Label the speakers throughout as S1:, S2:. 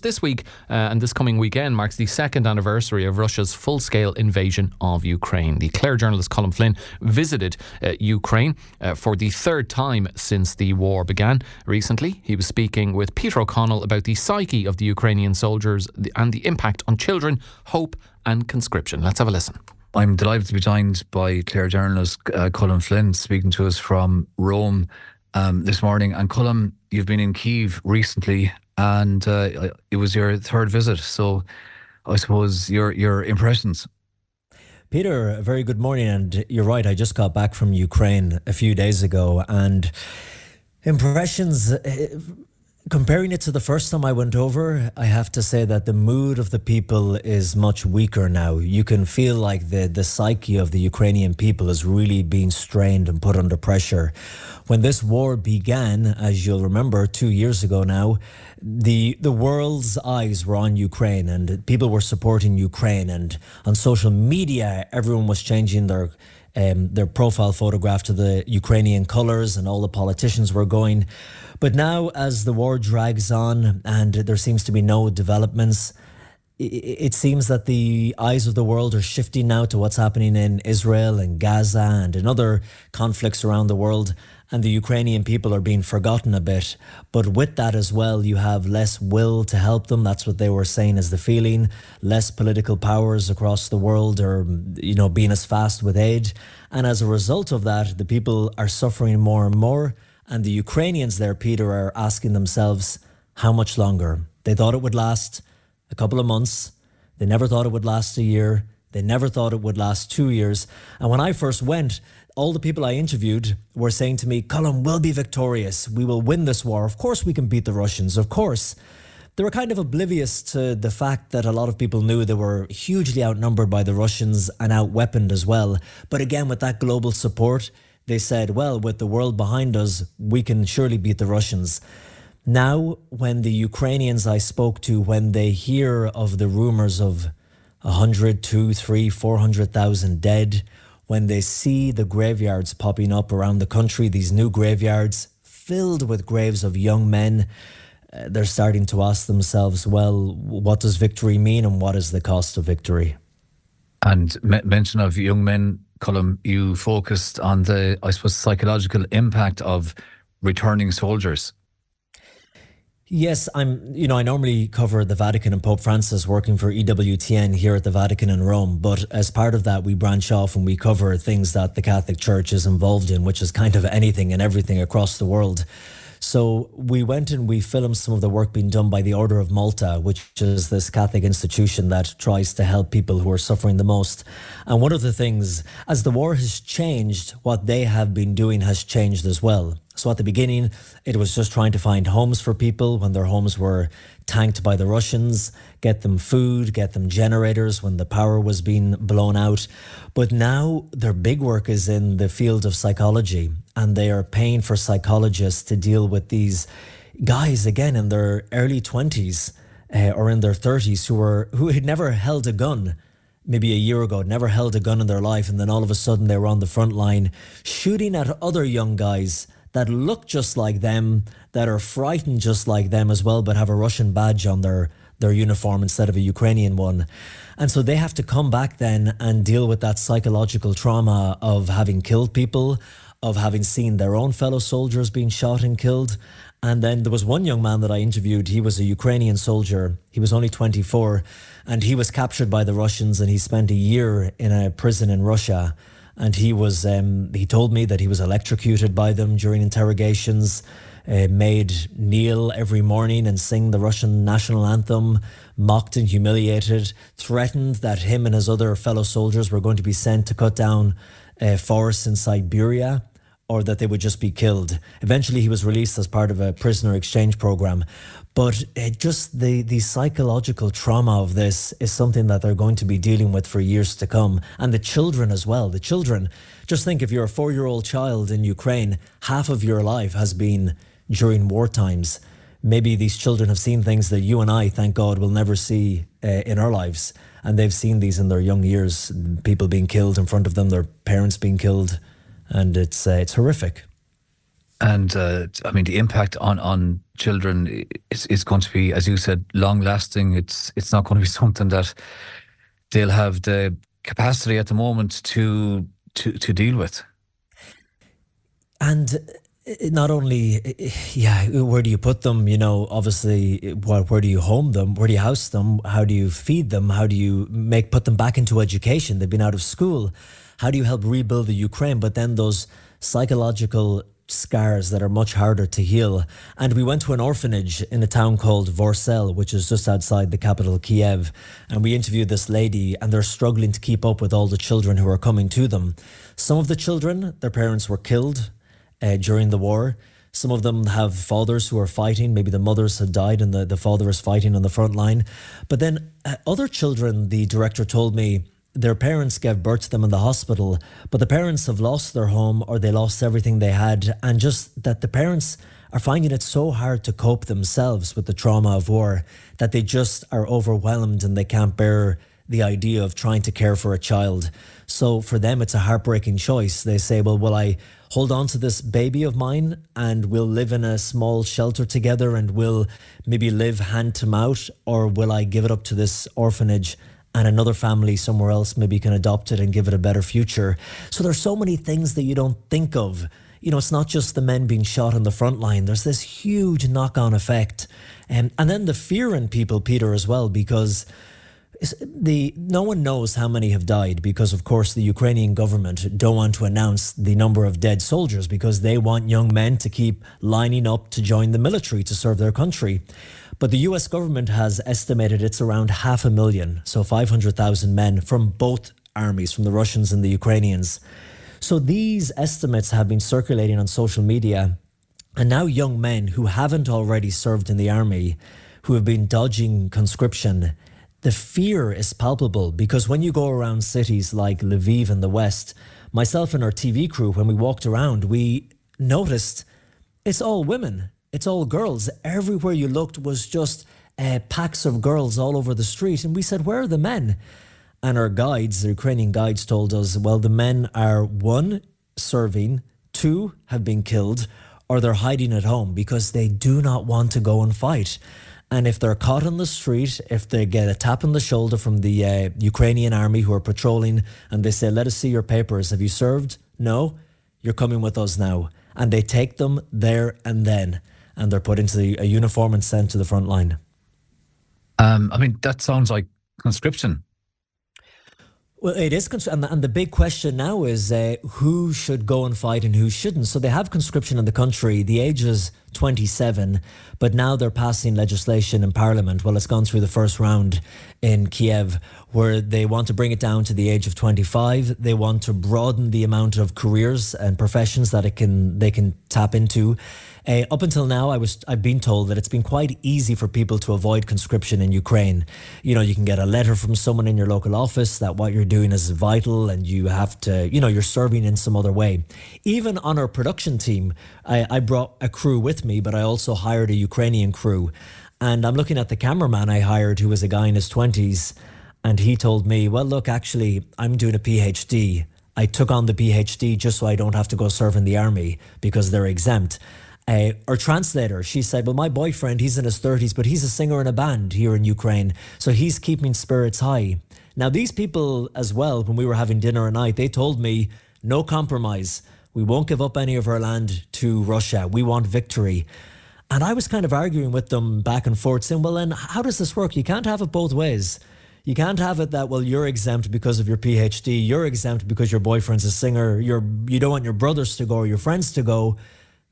S1: This week uh, and this coming weekend marks the second anniversary of Russia's full scale invasion of Ukraine. The Clare journalist Colm Flynn visited uh, Ukraine uh, for the third time since the war began. Recently, he was speaking with Peter O'Connell about the psyche of the Ukrainian soldiers and the impact on children, hope, and conscription. Let's have a listen.
S2: I'm delighted to be joined by Clare journalist uh, Colm Flynn speaking to us from Rome um, this morning. And Colm, you've been in Kiev recently and uh, it was your third visit. So I suppose your your impressions.
S3: Peter, very good morning, and you're right. I just got back from Ukraine a few days ago, and impressions. Comparing it to the first time I went over, I have to say that the mood of the people is much weaker now. You can feel like the, the psyche of the Ukrainian people is really being strained and put under pressure. When this war began, as you'll remember, two years ago now, the the world's eyes were on Ukraine and people were supporting Ukraine and on social media everyone was changing their um, their profile photograph to the Ukrainian colors and all the politicians were going but now as the war drags on and there seems to be no developments it seems that the eyes of the world are shifting now to what's happening in Israel and Gaza and in other conflicts around the world and the Ukrainian people are being forgotten a bit. But with that as well, you have less will to help them. That's what they were saying as the feeling. Less political powers across the world are, you know, being as fast with aid. And as a result of that, the people are suffering more and more. And the Ukrainians there, Peter, are asking themselves, how much longer? They thought it would last a couple of months. They never thought it would last a year. They never thought it would last two years. And when I first went, all the people I interviewed were saying to me, Colm, we'll be victorious. We will win this war. Of course, we can beat the Russians. Of course. They were kind of oblivious to the fact that a lot of people knew they were hugely outnumbered by the Russians and outweaponed as well. But again, with that global support, they said, well, with the world behind us, we can surely beat the Russians. Now, when the Ukrainians I spoke to, when they hear of the rumors of 100, 2, 3, 400,000 dead, when they see the graveyards popping up around the country, these new graveyards filled with graves of young men, uh, they're starting to ask themselves, well, what does victory mean and what is the cost of victory?
S2: And mention of young men, Colm, you focused on the, I suppose, psychological impact of returning soldiers
S3: Yes, I'm. You know, I normally cover the Vatican and Pope Francis working for EWTN here at the Vatican in Rome. But as part of that, we branch off and we cover things that the Catholic Church is involved in, which is kind of anything and everything across the world. So we went and we filmed some of the work being done by the Order of Malta, which is this Catholic institution that tries to help people who are suffering the most. And one of the things, as the war has changed, what they have been doing has changed as well. So at the beginning, it was just trying to find homes for people when their homes were tanked by the Russians, get them food, get them generators when the power was being blown out. But now their big work is in the field of psychology, and they are paying for psychologists to deal with these guys again in their early 20s uh, or in their 30s who were who had never held a gun maybe a year ago, never held a gun in their life, and then all of a sudden they were on the front line shooting at other young guys that look just like them, that are frightened just like them as well, but have a Russian badge on their their uniform instead of a Ukrainian one. And so they have to come back then and deal with that psychological trauma of having killed people, of having seen their own fellow soldiers being shot and killed. And then there was one young man that I interviewed. He was a Ukrainian soldier. He was only 24 and he was captured by the Russians and he spent a year in a prison in Russia and he was um, he told me that he was electrocuted by them during interrogations. Uh, made kneel every morning and sing the Russian national anthem, mocked and humiliated, threatened that him and his other fellow soldiers were going to be sent to cut down uh, forests in Siberia or that they would just be killed. Eventually, he was released as part of a prisoner exchange program. But it just the the psychological trauma of this is something that they're going to be dealing with for years to come, and the children as well. The children, just think if you're a four year old child in Ukraine, half of your life has been during war times. Maybe these children have seen things that you and I, thank God, will never see uh, in our lives, and they've seen these in their young years. People being killed in front of them, their parents being killed and it's uh, it's horrific.
S2: And uh, I mean, the impact on, on children is, is going to be, as you said, long lasting. It's it's not going to be something that they'll have the capacity at the moment to to to deal with.
S3: And uh, not only, uh, yeah, where do you put them? You know, obviously, where, where do you home them? Where do you house them? How do you feed them? How do you make put them back into education? They've been out of school. How do you help rebuild the Ukraine? But then those psychological scars that are much harder to heal. And we went to an orphanage in a town called Vorzel, which is just outside the capital, Kiev. And we interviewed this lady, and they're struggling to keep up with all the children who are coming to them. Some of the children, their parents were killed uh, during the war. Some of them have fathers who are fighting. Maybe the mothers had died and the, the father is fighting on the front line. But then uh, other children, the director told me, their parents gave birth to them in the hospital, but the parents have lost their home or they lost everything they had. And just that the parents are finding it so hard to cope themselves with the trauma of war that they just are overwhelmed and they can't bear the idea of trying to care for a child. So for them, it's a heartbreaking choice. They say, well, will I hold on to this baby of mine and we'll live in a small shelter together and we'll maybe live hand to mouth, or will I give it up to this orphanage and another family somewhere else maybe can adopt it and give it a better future. So there's so many things that you don't think of. You know, it's not just the men being shot on the front line. There's this huge knock-on effect, um, and then the fear in people, Peter, as well, because the no one knows how many have died because of course the Ukrainian government don't want to announce the number of dead soldiers because they want young men to keep lining up to join the military to serve their country. But the US government has estimated it's around half a million, so 500,000 men from both armies, from the Russians and the Ukrainians. So these estimates have been circulating on social media. And now young men who haven't already served in the army, who have been dodging conscription, the fear is palpable because when you go around cities like Lviv in the west, myself and our TV crew, when we walked around, we noticed it's all women. It's all girls. Everywhere you looked was just uh, packs of girls all over the street. And we said, Where are the men? And our guides, the Ukrainian guides, told us, Well, the men are one, serving, two, have been killed, or they're hiding at home because they do not want to go and fight. And if they're caught on the street, if they get a tap on the shoulder from the uh, Ukrainian army who are patrolling and they say, Let us see your papers. Have you served? No? You're coming with us now. And they take them there and then and they're put into the, a uniform and sent to the front line.
S2: Um, I mean, that sounds like conscription.
S3: Well, it is, and the, and the big question now is uh, who should go and fight and who shouldn't. So they have conscription in the country. The age is 27, but now they're passing legislation in Parliament. Well, it's gone through the first round in Kiev, where they want to bring it down to the age of 25. They want to broaden the amount of careers and professions that it can they can tap into. Uh, up until now, I was I've been told that it's been quite easy for people to avoid conscription in Ukraine. You know, you can get a letter from someone in your local office that what you're doing is vital, and you have to, you know, you're serving in some other way. Even on our production team, I, I brought a crew with me, but I also hired a Ukrainian crew, and I'm looking at the cameraman I hired, who was a guy in his twenties, and he told me, "Well, look, actually, I'm doing a PhD." I took on the PhD just so I don't have to go serve in the army because they're exempt. Uh, our translator, she said, Well, my boyfriend, he's in his 30s, but he's a singer in a band here in Ukraine. So he's keeping spirits high. Now, these people as well, when we were having dinner at night, they told me, No compromise. We won't give up any of our land to Russia. We want victory. And I was kind of arguing with them back and forth, saying, Well, then how does this work? You can't have it both ways. You can't have it that well you're exempt because of your PhD, you're exempt because your boyfriend's a singer, you're you don't want your brothers to go or your friends to go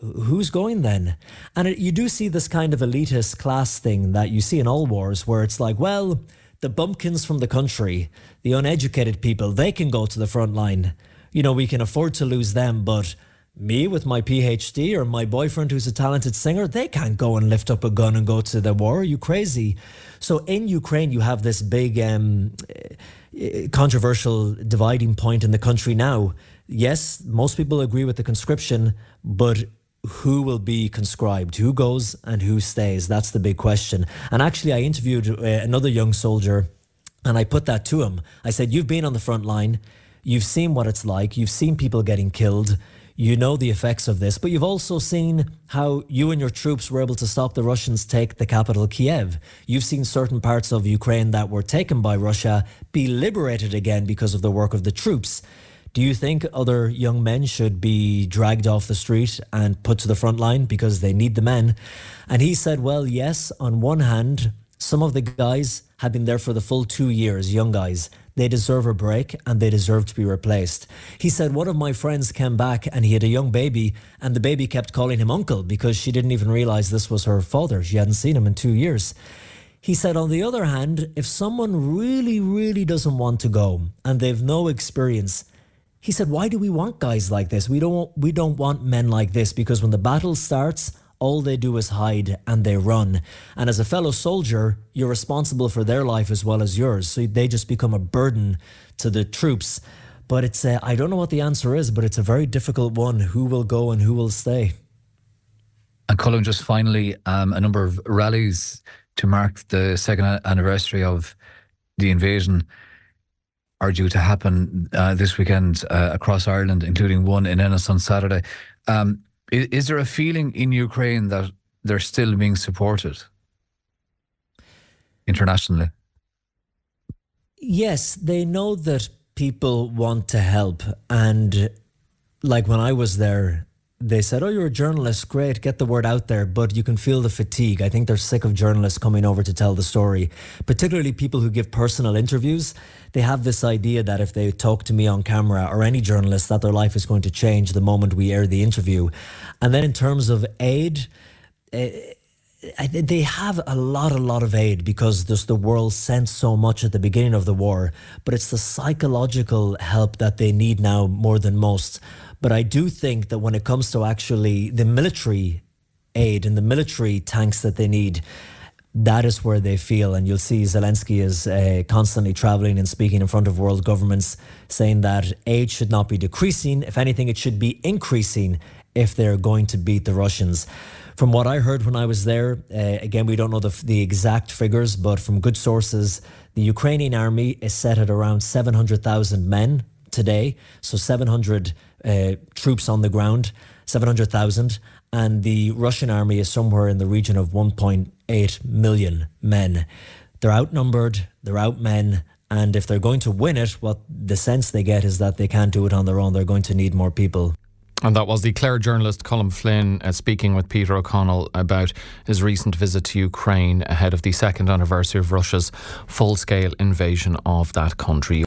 S3: who's going then? And it, you do see this kind of elitist class thing that you see in all wars where it's like, well, the bumpkins from the country, the uneducated people, they can go to the front line. You know, we can afford to lose them, but me with my PhD or my boyfriend who's a talented singer, they can't go and lift up a gun and go to the war. Are you crazy? So in Ukraine, you have this big um, eh, controversial dividing point in the country now. Yes, most people agree with the conscription, but who will be conscribed, who goes and who stays. That's the big question. And actually, I interviewed uh, another young soldier and I put that to him. I said, You've been on the front line, you've seen what it's like, you've seen people getting killed. You know the effects of this, but you've also seen how you and your troops were able to stop the Russians take the capital, Kiev. You've seen certain parts of Ukraine that were taken by Russia be liberated again because of the work of the troops. Do you think other young men should be dragged off the street and put to the front line because they need the men? And he said, well, yes, on one hand, some of the guys had been there for the full two years, young guys. They deserve a break and they deserve to be replaced. He said, One of my friends came back and he had a young baby, and the baby kept calling him uncle because she didn't even realize this was her father. She hadn't seen him in two years. He said, on the other hand, if someone really, really doesn't want to go and they've no experience, he said, why do we want guys like this? We don't, we don't want men like this because when the battle starts, all they do is hide and they run. And as a fellow soldier, you're responsible for their life as well as yours. So they just become a burden to the troops. But it's, uh, I don't know what the answer is, but it's a very difficult one. Who will go and who will stay?
S2: And Colm, just finally, um, a number of rallies to mark the second anniversary of the invasion are due to happen uh, this weekend uh, across Ireland, including one in Ennis on Saturday. Um, is, is there a feeling in Ukraine that they're still being supported internationally?
S3: Yes, they know that people want to help. And like when I was there, they said, Oh, you're a journalist. Great. Get the word out there. But you can feel the fatigue. I think they're sick of journalists coming over to tell the story, particularly people who give personal interviews. They have this idea that if they talk to me on camera or any journalist, that their life is going to change the moment we air the interview. And then in terms of aid, uh, they have a lot, a lot of aid because there's the world sent so much at the beginning of the war, but it's the psychological help that they need now more than most. But I do think that when it comes to actually the military aid and the military tanks that they need, that is where they feel. And you'll see Zelensky is uh, constantly traveling and speaking in front of world governments, saying that aid should not be decreasing. If anything, it should be increasing if they're going to beat the Russians. From what I heard when I was there, uh, again, we don't know the, the exact figures, but from good sources, the Ukrainian army is set at around 700,000 men today. So 700 uh, troops on the ground, 700,000. And the Russian army is somewhere in the region of 1.8 million men. They're outnumbered, they're outmen. And if they're going to win it, what the sense they get is that they can't do it on their own. They're going to need more people.
S1: And that was the Clare journalist Colm Flynn uh, speaking with Peter O'Connell about his recent visit to Ukraine ahead of the second anniversary of Russia's full scale invasion of that country.